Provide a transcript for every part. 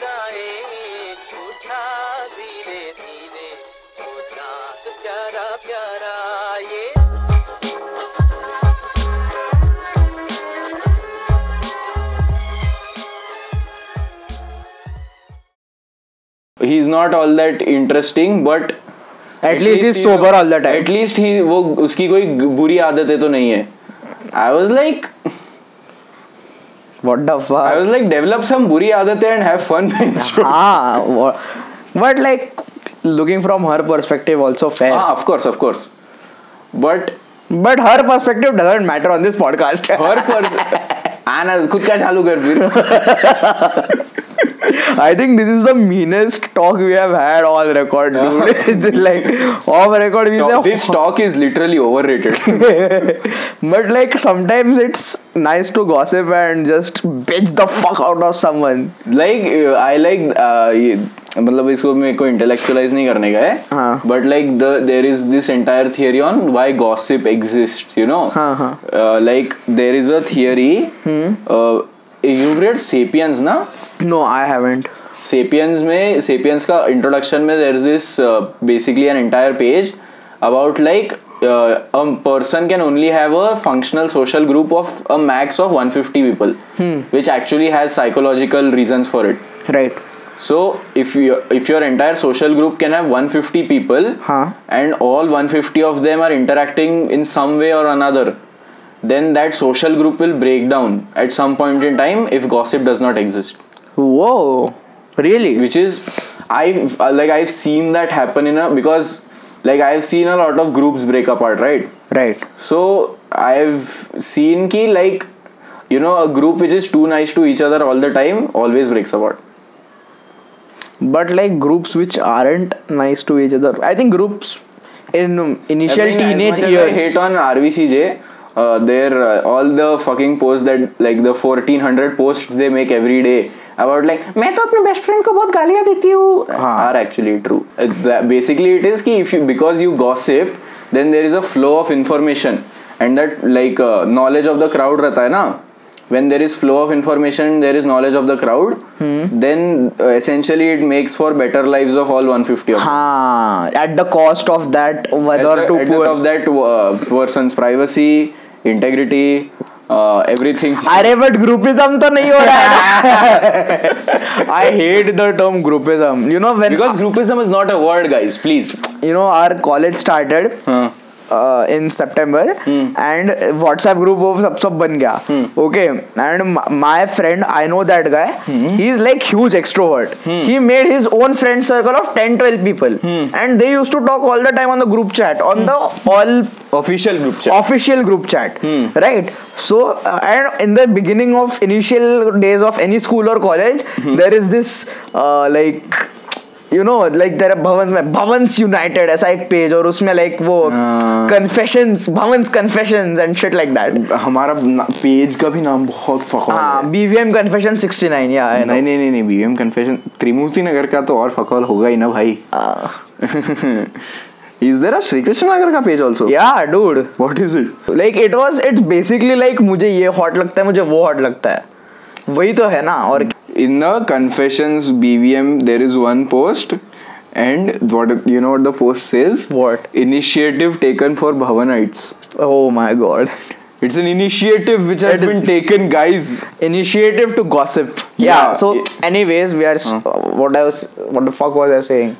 जाए पूछा धीरे धीरे पूछा तो प्यारा प्यारा ये he's not all that interesting but At least he's sober all the time. at least he वो उसकी कोई बुरी आदतें तो नहीं है I was like What the I fuck? was like develop some बुरी आदतें and have fun ah, wha- but like looking from her perspective also fair. हाँ of course of course but But her perspective doesn't matter on this podcast. her person आना खुद का चालू कर फिर I think this is the meanest talk we have had on record, dude. like off record we say this talk is literally overrated but like sometimes it's nice to gossip and just bitch the fuck out of someone. like uh, I like uh, ये मतलब इसको मेरे को intellectualise नहीं करने का है हाँ. But like the there is this entire theory on why gossip exist you know हाँ, हाँ. Like there is a theory you read Sapiens ना नो आई हैवेंट सेपियंस में सेपियंस का इंट्रोडक्शन में there is this basically an entire page about like a person can only have a functional social group of a max of 150 people which actually has psychological reasons for it right so if you if your entire social group can have 150 people हाँ and all 150 of them are interacting in some way और another then that social group will break down at some point in time if gossip does not exist Whoa. Really? which is i've uh, like i've seen that happen in a because like i've seen a lot of groups break apart right Right. so i've seen ki like you know a group which is too nice to each other all the time always breaks apart But like groups which aren't nice to each other. I think groups in initial I mean, teenage as much years. as I hate on RVCJ, uh, their uh, all the fucking posts that like the 1400 posts they make every day about like मैं तो अपने best friend को बहुत गालियाँ देती हूँ हाँ. are actually true. Uh, that- Basically, it is कि if you because you gossip, then there is a flow of information and that like uh, knowledge of the crowd रहता है ना when there is flow of information there is knowledge of the crowd hmm. then uh, essentially it makes for better lives of all 150 of. हाँ, at the cost of that one As or the- two the of that uh, person's privacy, integrity everything अरे but groupism तो नहीं हो रहा I hate the term groupism you know because groupism is not a word guys please you know our college started Huh. uh, in September and WhatsApp group वो सब सब बन गया okay and m- my friend I know that guy he is like huge extrovert he made his own friend circle of 10 12 people and they used to talk all the time on the group chat on the all Official group chat. official group chat right so uh, and in the beginning of initial days of any school or college there is this uh, like know like there are Bhavans में Bhavans United ऐसा एक page और उसमें like वो confessions Bhavans confessions and shit like that. हमारा page का भी नाम बहुत फकौल हाँ। BVM confession 69 yeah नहीं नहीं नहीं नहीं बीएम कन्फेशन त्रिमूर्ति नगर का तो और फकौल होगा ही ना भाई। Uh, is there a Shri Krishna Nagar का page also yeah dude. What is it like it was it's basically like मुझे ये hot लगता है मुझे वो hot लगता है। वही तो है ना और in the confessions bvm there is one post and what you know what the post says What? initiative taken for bhavanites oh my god it's an initiative which has It been taken guys initiative to gossip yeah, Yeah. so anyways we are Huh. what i was what the fuck was i saying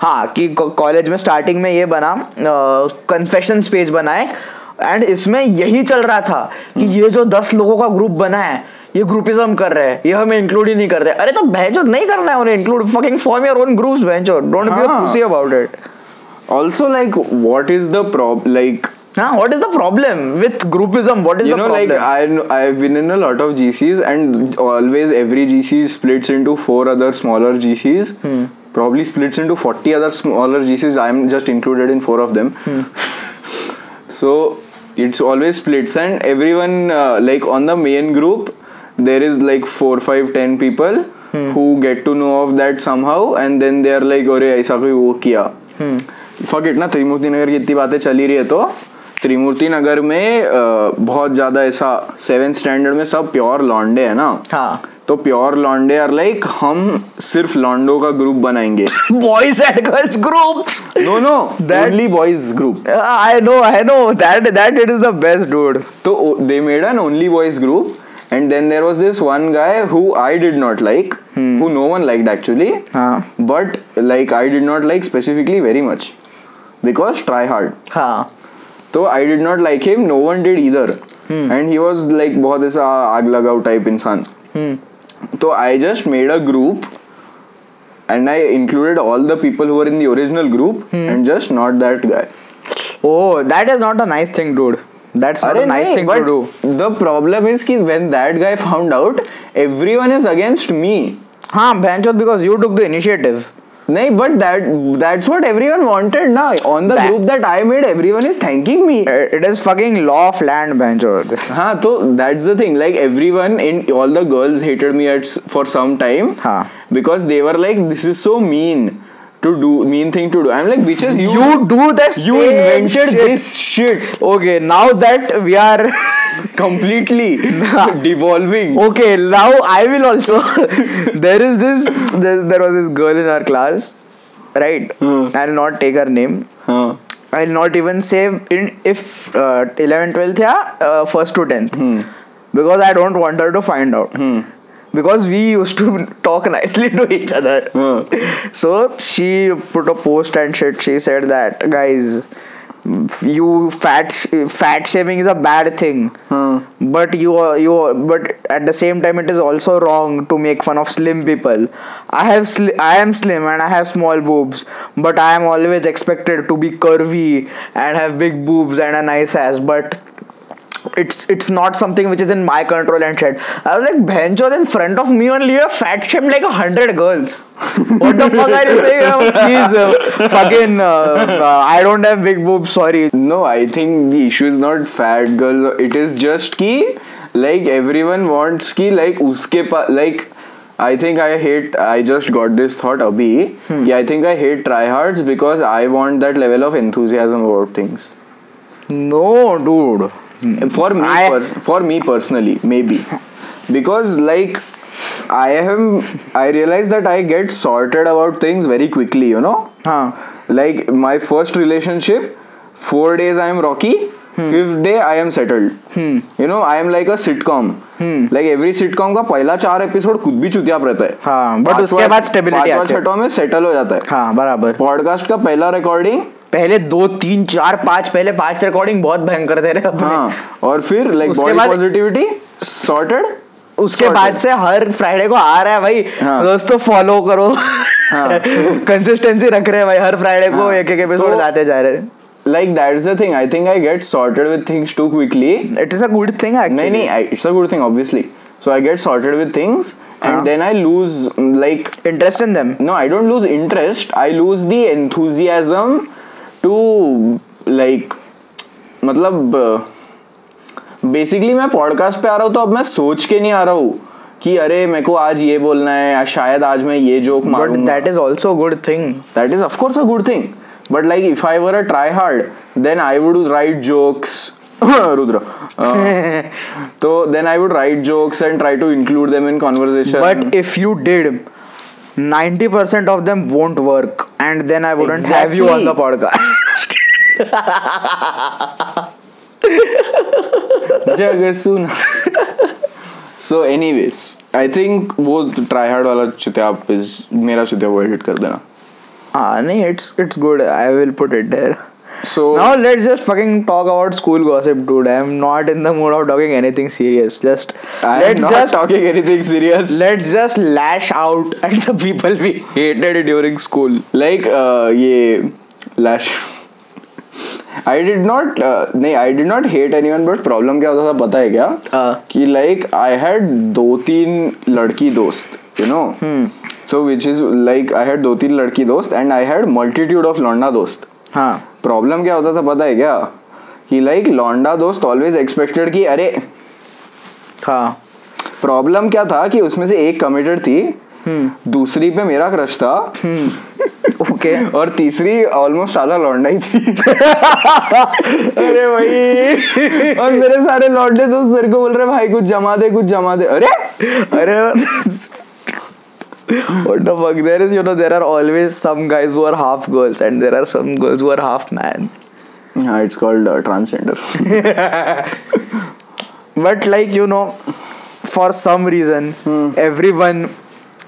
हाँ कि college में starting में ये बना confession page बना है and इसमें यही चल रहा था कि ये जो दस लोगों का ग्रुप बना है ये ग्रुपिज्म कर रहे हैं ये हमें इंक्लूड ही नहीं करते। अरे तो भैंसो नहीं करना है उन्हें include fucking form your own groups भैंसो don't be खुशी about it also like what is the problem like हाँ what is the problem with groupism what is the problem you know like I I have been in a lot of GCs and always every GC splits into four other smaller GCs probably splits into 40 other smaller GCs I am just included in four of them so it's always splits and everyone like on the main group there is like four, five, ten people hmm. who get to know of that somehow, and then they are like, "Oh, ऐसा कोई वो किया." Fuck it ना त्रिमूर्ति नगर की इतनी बातें चली रही है तो। त्रिमूर्ति नगर में बहुत ज़्यादा ऐसा सेवेंथ स्टैंडर्ड में सब प्योर लॉन्डे है ना। हाँ. तो प्योर लॉन्डे आर लाइक हम सिर्फ़ लॉन्डो का ग्रुप बनाएँगे. Boys and girls group no no only boys group I know I know that that it is the best dude तो they made an only boys group and then there was this one guy who I did not like, who no one liked actually, Huh. but like I did not like specifically very much because try hard. हाँ So I did not like him. No one did either, and he was like बहुत ऐसा आग लगाओ type इंसान. So I just made a group. And I included all the people who were in the original group and just not that guy. Oh, that is not a nice thing, dude. That's not अरे a nice नहीं, thing but to do. the problem is कि when that guy found out, everyone is against me. हाँ Benchot because you took the initiative. नहीं, but that that's what everyone wanted now. On the That- group that I made, everyone is thanking me. Uh, It is fucking law of land, Benchot. हाँ तो that's the thing. Like everyone in all the girls hated me at s- for some time. हाँ. Because they were like, this is so mean to do, mean thing to do. I'm like, bitches, you You do that. you invented shit. this shit Okay, now that we are. completely devolving. okay, now I will also. there is this. There, there was this girl in our class, right? Hmm. I'll not take her name. हाँ I'll not even say in if uh, 11 12th या uh, first to 10th because I don't want her to find out because we used to talk nicely to each other. So she put a post and shit. She said that guys you fat fat shaming is a bad thing. But you are you but at the same time it is also wrong to make fun of slim people. I have sli- i am slim and i have small boobs but i am always expected to be curvy and have big boobs and a nice ass but it's it's not something which is in my control and shit. I was like, Bencho, in front of me only you fat shamed like a hundred girls. what the fuck are you saying? Please, uh, fucking, uh, uh, I don't have big boobs. Sorry. No, I think the issue is not fat girl. It is just ki like everyone wants ki like uske pa like I think I hate. I just got this thought abhi. Yeah, I think I hate tryhards because I want that level of enthusiasm about things. No, dude. For me for me personally maybe because like I have I realize that I get sorted about things very quickly you know हाँ like my first relationship four days I am rocky fifth day I am settled you know I am like a sit like every sitcom का पहला चार episode खुद भी चुतिया रहता है। हाँ, but उसके बाद स्टेबिलिटी में सेटल हो जाता है। हाँ, बराबर। पॉडकास्ट का पहला रिकॉर्डिंग पहले दो तीन चार पाँच पहले पाँच रिकॉर्डिंग बहुत भयंकर थे अपने हाँ और फिर लाइक बॉडी पॉजिटिविटी सॉर्टेड उसके बाद से हर फ्राइडे को आ रहा है भाई हाँ। दोस्तों फॉलो करो हाँ। कंसिस्टेंसी रख रहे हैं भाई हर फ्राइडे को हाँ। एक एक एपिसोड तो- आते जा रहे हैं like that's the thing i think i get sorted with things too quickly it is a good thing नहीं एक्चुअली नहीं it's a good thing obviously so i get sorted with things and हाँ। then i lose like interest in them no i don't lose interest i lose the enthusiasm to like मतलब basically मैं podcast पे आ रहा हूँ तो अब मैं सोच के नहीं आ रहा हूँ कि अरे मेरे को आज ये बोलना है या शायद आज मैं ये joke मारूँगा। That is also good thing that is of a good thing but like if I were a try hard then I would write jokes Rudra तो then I would write jokes and try to include them in conversation but if you did 90% of them won't work and then I wouldn't exactly. have you on the podcast. जग सुन so anyways i think वो tryhard वाला चुतियाप is मेरा चुतिया वो edit कर देना Ah, nee, it's it's good. I will put it there. So Now let's just fucking talk about school gossip, dude. I'm not in the mood of talking anything serious. Just i am let's not just talking anything serious let's just lash out at the people we hated during school. like uh, ये lash I did not uh, नहीं I did not hate anyone but problem क्या होता था पता है क्या Uh. कि like I had दो तीन लड़की दोस्त you know so which is like I had दो तीन लड़की दोस्त and I had multitude of लौंडा दोस्त हाँ प्रॉब्लम क्या होता था पता है क्या? कि लाइक लौंडा दोस्त ऑलवेज एक्सपेक्टेड कि अरे हाँ। प्रॉब्लम क्या था कि उसमें से एक कमिटेड थी दूसरी पे मेरा क्रश था। ओके और तीसरी ऑलमोस्ट आधा लौंडा ही थी। अरे भाई। और मेरे सारे लौंडे दोस्त मेरे को बोल रहे भाई कुछ जमा दे कुछ जमा दे। अरे? अरे। what the fuck? There is, you know, there are always some guys who are half girls and there are some girls who are half man. Yeah, it's called uh, transgender. but like you know, for some reason, hmm. everyone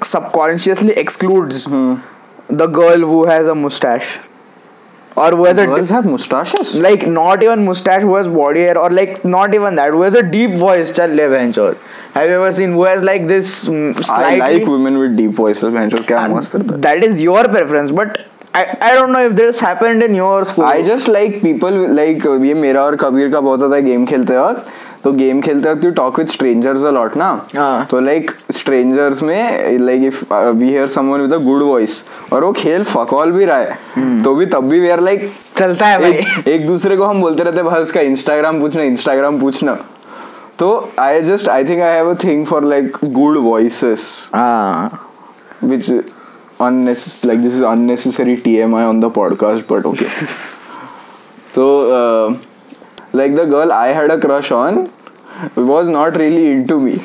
subconsciously excludes hmm. the girl who has a mustache. Or वो a girls have mustaches not even mustache who has body hair or like not even that who has a deep voice chal le benchor have you ever seen who has like this mm, I like women with deep voices bencher क्या मस्त रहता है that is your preference but I, I don't know if this happened in your school I just like people like ये मेरा और कबीर का बहुत होता है गेम खेलते वक्त तो गेम खेलते वक्त you talk with strangers a lot ना? हाँ। तो लाइक स्ट्रेंजर्स में like if we hear someone with a good voice और वो खेल फकॉल भी रहा है तो भी तब भी वी आर लाइक चलता है भाई। एक, एक दूसरे को हम बोलते रहते भाई उसका इंस्टाग्राम पूछना इंस्टाग्राम पूछना। तो I just I think I have a thing for like good voices which unnecessary like this is unnecessary TMI on the podcast, but okay. so, uh, like the girl I had a crush on was not really into me.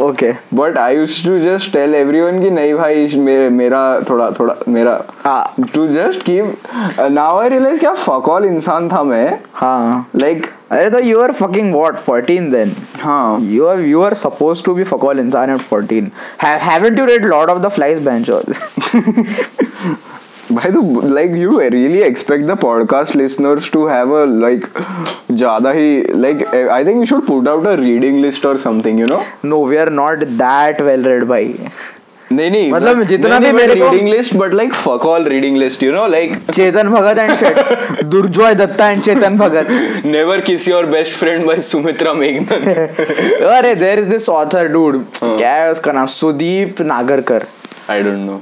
okay But I used to just tell everyone कि नहीं भाई इस- मेरे मेरा थोड़ा थोड़ा मेरा हाँ। to just keep now I realize क्या fuck all इंसान था मैं हाँ like अरे तो you are fucking what 14 then हाँ you are you are supposed to be fuck all इंसान at 14 ha- haven't you read Lord of the Flies bench भाई तो like you really expect the podcast listeners to have a like ज़्यादा ही like I think you should put out a reading list और something you know no we are not that well read भाई नहीं नहीं मतलब जितना भी मेरे reading list but like fuck all reading list you know like Chetan Bhagat and shit Durjoy Datta and Chetan Bhagat. Never kiss your best friend by Sumitra मेघन अरे there is this author dude क्या है उसका नाम? Sudeep Nagarkar. I don't know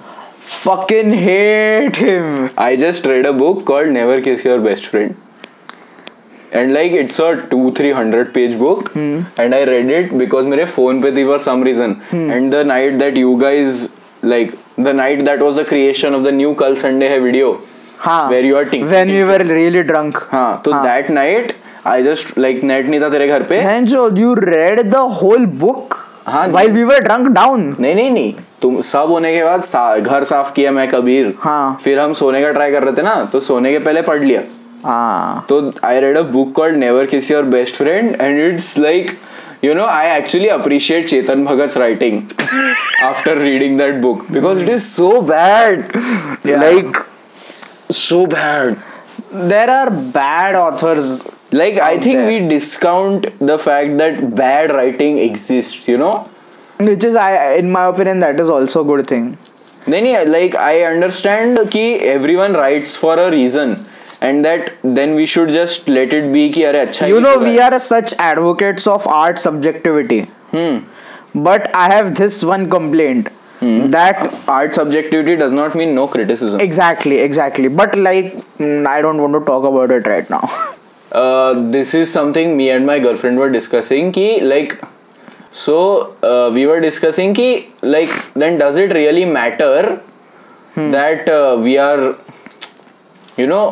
fucking hate him. I just read a book called never kiss your best friend. And like it's a two three hundred page book and I read it because मेरे phone पे थी for some reason and the night that you guys like the night that was the creation of the new कल Sunday है video घर साफ़ किया मैं कबीर. फिर हम सोने का ट्राई कर रहे थे ना तो सोने के पहले पढ़ लिया. Ah. So I read a book called Never Kiss Your Best Friend, and it's like, you know, I actually appreciate Chetan Bhagat's writing after reading that book because it is so bad. Yeah. Like, so bad. There are bad authors. Like, I Out think there. we discount the fact that bad writing exists, you know? Which is, I, in my opinion, that is also a good thing. नहीं नहीं like I understand कि everyone writes for a reason and that then we should just let it be कि अरे अच्छा ही You know, लिखा we है। are such advocates of art subjectivity. But I have this one complaint that art subjectivity does not mean no criticism. exactly, exactly. But like, mm, I don't want to talk about it right now. uh, this is something me and my girlfriend were discussing ki like so uh, we were discussing ki like then does it really matter that uh, we are you know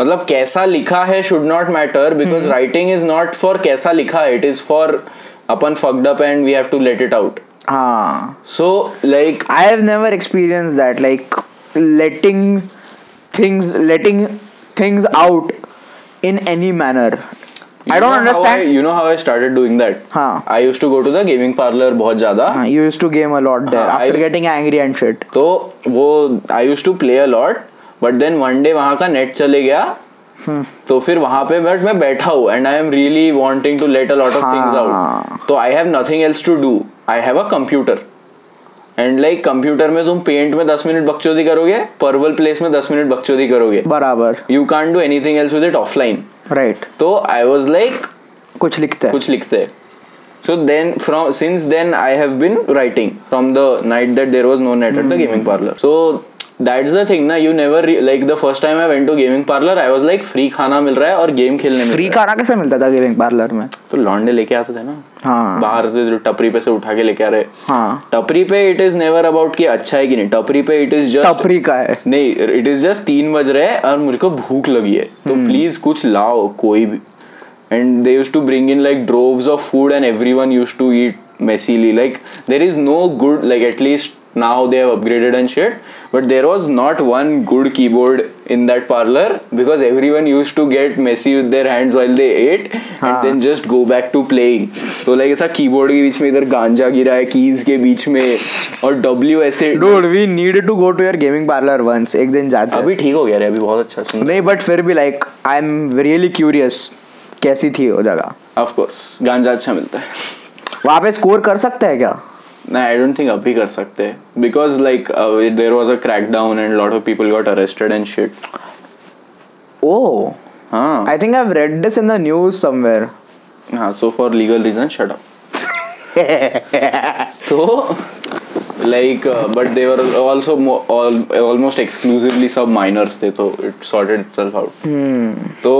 मतलब कैसा लिखा है should not matter because writing is not for कैसा लिखा है it is for upon fucked up and we have to let it out Ah. So like I have never experienced that, like letting things, letting things out in any manner. I don't understand. you know how I started doing that हाँ. I used to go to the gaming parlor बहुत ज़्यादा Uh, you used to game a lot there हाँ, I after used- getting angry and shit. तो वो I use to play a lot but then one day वहाँ का net चले गया। Hmm. तो फिर वहाँ पे बट मैं बैठा हूँ and I am really wanting to let a lot of things. Out तो I have nothing else to do I have a computer and like computer में तुम पेंट में दस मिनट बकचोदी करोगे पर्वल प्लेस में दस मिनट बकचोदी करोगे। बराबर। You can do anything else with it offline right तो आई वॉज़ लाइक कुछ लिखते। हैं कुछ लिखते। हैं so then from since then i have been writing from the night that there was no net at the gaming parlor. So that's the thing ना you never like the first time I went to gaming parlour I was like free खाना मिल रहा है और game खेलने मिल free खाना कैसे मिलता था गेमिंग पार्लर में? तो लौंडे लेके आते थे ना। हाँ। बाहर से जो टपरी पे से उठा के लेके आ रहे। हाँ। टपरी पे इट इज़ नेवर अबाउट कि अच्छा है कि नहीं। टपरी पे इट इज़ जस्ट टपरी का है। नहीं इट इज़ जस्ट तीन बज रहे हैं और मुझको भूख लगी है। तो प्लीज़ कुछ लाओ कोई भी। And they use to bring in like droves of food and every one use to eat messily like there is no good like at least now they have upgraded and shit. But there was not one good keyboard in that parlor because everyone used to get messy with their hands while they ate and then just go back to playing तो like ऐसा keyboard के बीच में इधर गांजा गिरा है keys के बीच में और डब्ल्यू ऐसे Dude, we needed to go to your gaming parlor once. एक दिन जाते हैं। अभी ठीक हो गया रे अभी बहुत अच्छा सुन नहीं बट फिर भी like I am really curious कैसी थी वो जगह ऑफ़ कोर्स गांजा अच्छा मिलता है वहाँ पे स्कोर कर सकते हैं क्या नहीं आई डोंट थिंक अभी कर सकते because like there was a crack down and lot of people got arrested and shit oh हाँ I think I read this in the news somewhere हाँ so for legal reason shut up तो like but they were also almost exclusively सब miners थे तो it sorted itself out तो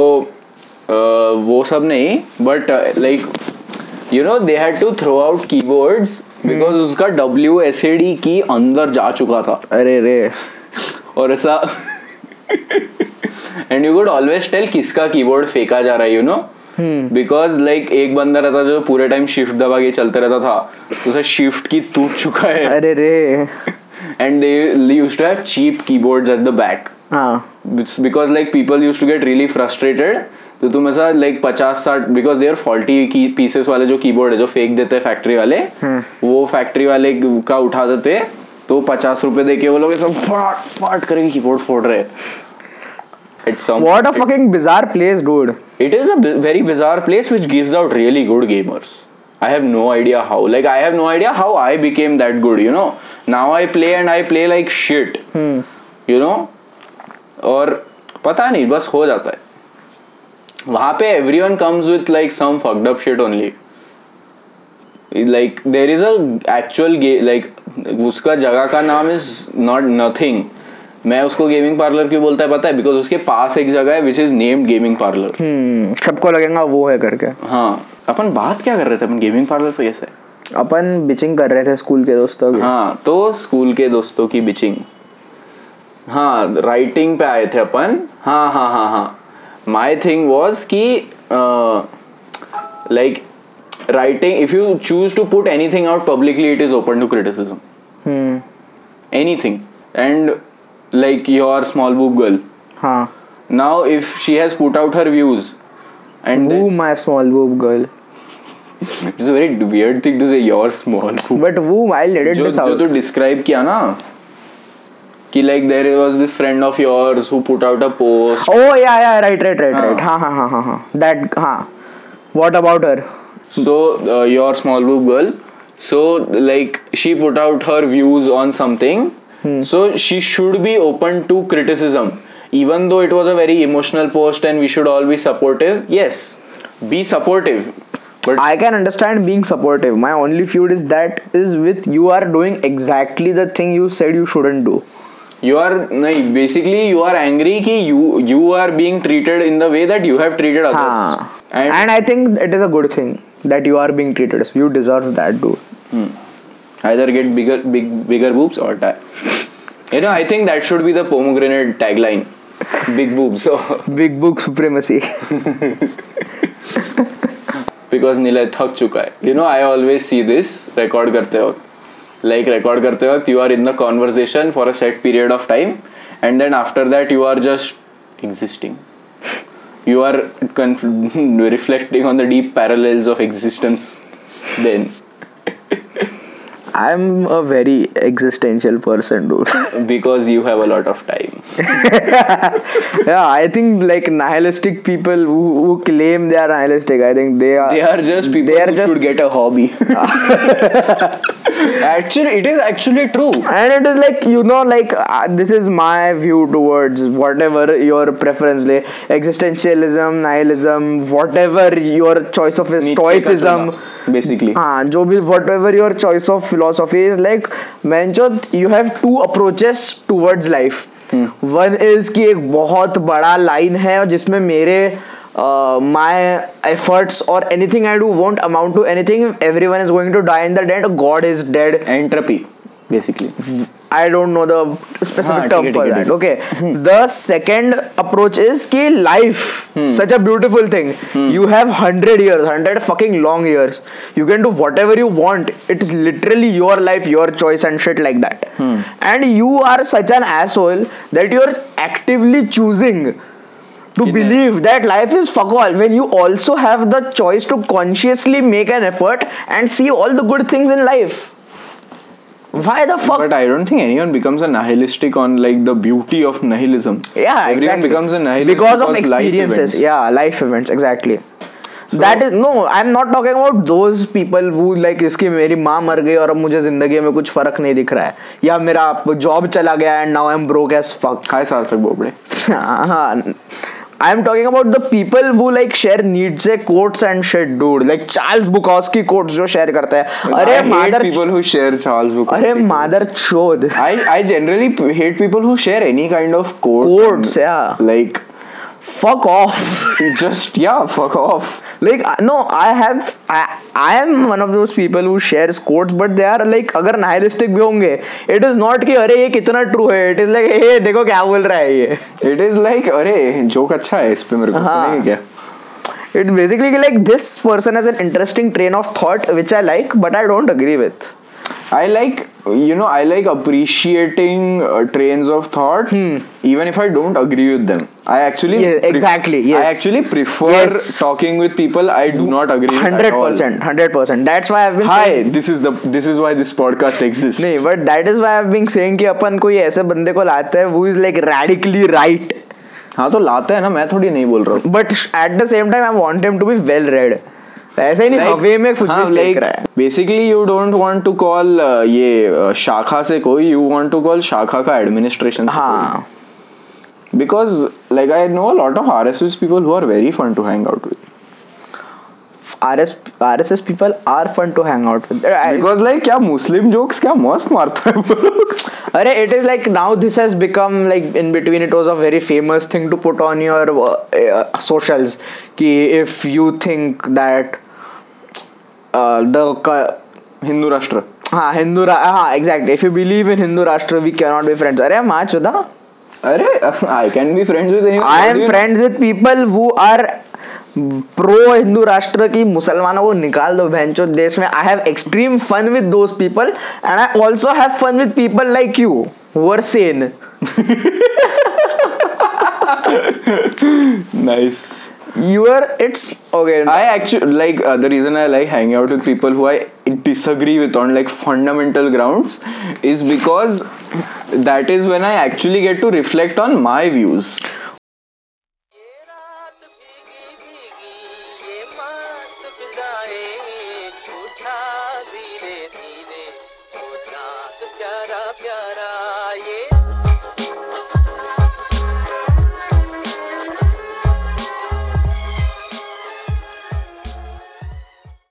वो सब नहीं but like you know they had to throw out keyboards because उसका W S A D key अंदर जा चुका था। अरे रे। और ऐसा and you could always tell किसका कीबोर्ड फेंका जा रहा है यू नो बिकॉज़ लाइक एक बंदा रहता जो पूरे टाइम शिफ्ट दबा के चलते रहता था। तो उसे शिफ्ट की टूट चुका है। अरे रे। And they used to have cheap keyboards at the back हाँ। Because like people used to get really frustrated तो तुम ऐसा लाइक पचास साठ because there faulty key pieces वाले जो कीबोर्ड है जो फेंक देते हैं फैक्ट्री वाले वो फैक्ट्री वाले का उठा देते तो पचास रुपए दे के वो लोग ऐसा फाट फाट करके कीबोर्ड फोड़ रहे it's some What a it, fucking bizarre place, dude. it is a bi- very bizarre place which gives out really good gamers i have no idea how like i have no idea how i became that good you know now i play and i play like shit Hmm. you know और पता नहीं बस हो जाता है वहाँ पे everyone comes with like some fucked up shit only. Like there is a actual ga- like उसका जगह का नाम इज़ नॉट नथिंग मैं उसको गेमिंग पार्लर क्यों बोलता है पता है? बिकॉज़ उसके पास एक जगह है which is named gaming parlour सबको लगेगा वो है करके। हाँ अपन बात क्या कर रहे थे? अपन गेमिंग पार्लर पे कैसे? अपन बिचिंग कर रहे थे स्कूल के दोस्तों की। हाँ तो स्कूल के दोस्तों की बिचिंग हाँ राइटिंग पे आए थे अपन। हाँ हाँ हाँ हाँ। माई थिंग वॉज कि like writing if you choose to put anything out publicly it is open to criticism hmm anything and like your small boob girl हाँ now if she has put out her views and Woo then, my small boob girl. it's a very weird thing to say your small boob But woo, I'll edit जो this जो out. तू describe किया ना कि like there was this friend of yours who put out a post Oh yeah, yeah, right, right, right, हाँ. right. हाँ, हाँ, हाँ, हाँ, हाँ. That, हाँ. What about her? so uh, your small boob girl so like she put out her views on something so she should be open to criticism even though it was a very emotional post and we should all be supportive yes be supportive but I can understand being supportive. My only feud is that is with you are doing exactly the thing you said you shouldn't do. You are nahi, basically you are angry ki you you are being treated in the way that you have treated others हाँ. And, I think it is a good thing that you are being treated. You deserve that, dude. either get bigger big bigger boobs or die you know i think that should be the pomegranate tagline big boobs so Big book supremacy. because Nilay थक चुका है you know i always see this record करते वक्त like record karte waqt you are in the conversation for a set period of time and then after that you are just existing. You are reflecting on the deep parallels of existence then. I'm a very existential person, dude. because you have a lot of time yeah, I think like nihilistic people who, who claim they are nihilistic, I think they are. they are just people They are who just should get a hobby actually it is actually true and it is like you know like uh, this is my view towards whatever your preference like existentialism nihilism whatever your choice of is नीचे का stoicism चुनाव, basically हाँ जो भी whatever your choice of philosophy is like मैंचो you have two approaches towards life one is कि एक बहुत बड़ा लाइन है और जिसमें मेरे माई एफर्ट्स और anything I do won't amount to anything every one is going to die in the dead god is dead entropy basically I don't know the specific ah, term for that. Okay. Hmm. The second approach is ki life, hmm. such a beautiful thing. Hmm. You have hundred years, hundred fucking long years. You can do whatever you want. It is literally your life, your choice, and shit like that. And you are such an asshole that you're actively choosing to believe that life is fuck all when you also have the choice to consciously make an effort and see all the good things in life Why the fuck? But I don't think anyone becomes a nihilistic on like the beauty of nihilism. Yeah, everyone exactly. becomes a nihilist because because of experiences. events. Yeah, life events exactly. So, that is no i'm not talking about those people who like इसकी मेरी माँ मर गई और अब मुझे ज़िंदगी में कुछ फ़र्क नहीं दिख रहा है या मेरा जॉब चला गया and now I am broke as fuck Hi Sarthak Bobde. हाँ I am talking about the people who like share needs से quotes and shit dude like Charles Bukowski quotes जो share करते हैं अरे मादर people who share Charles Bukowski. अरे मादर चोद I I generally p- hate people who share any kind of quote. Quotes, yeah. Like fuck off just yeah, fuck off. Uh, no i have i i am one of those people who shares quotes but they are like अगर nihilistic भी होंगे it is not कि अरे ये कितना true है it is like हे देखो क्या बोल रहा है ये It is like अरे जोक अच्छा है इस पे मेरे को हाँ. सुनेंगे क्या? it basically like this person has an interesting train of thought which I like but I don't agree with I like you know I like appreciating uh, trains of thought hmm. even if I don't agree with them. I actually Hmm. Yeah, exactly, yes. I actually prefer Yes. talking with people I do not agree with hundred at percent hundred percent that's why I've been Hi, saying this is the this is why this podcast exists. नहीं but that is why I being saying कि अपन कोई ऐसे बंदे को लाते हैं वो is like radically right हाँ तो लाते हैं ना मैं थोड़ी नहीं बोल रहा हूँ but at the same time I want him to be well read ऐसे ही नहीं हवे में कुछ भी फेंक basically you don't want to call ये शाखा से कोई यू वांट टू कॉल शाखा का एडमिनिस्ट्रेशन हाँ। Because like I know a lot of RSS people who are very fun to hang out with RS RSS people are fun to hang out with because like क्या Muslim jokes क्या मस्त मारते हैं अरे it is like now this has become like in between it was a very famous thing to put on your socials कि if you think that ca- Hindu Rashtra हाँ हिंदू हाँ exactly. If you believe in Hindu राष्ट्र we cannot be friends. अरे माँ चुदा अरे I can be friends with I am friends with people who are pro Hindu Rashtra की मुसलमानों को निकाल दो बहनचोद देश में। I have extreme fun with those people and I also have fun with people like you are sane. Nice you are it's okay I actually like uh, the reason I like hanging out with people who I disagree with on like fundamental grounds is because that is when I actually get to reflect on my views.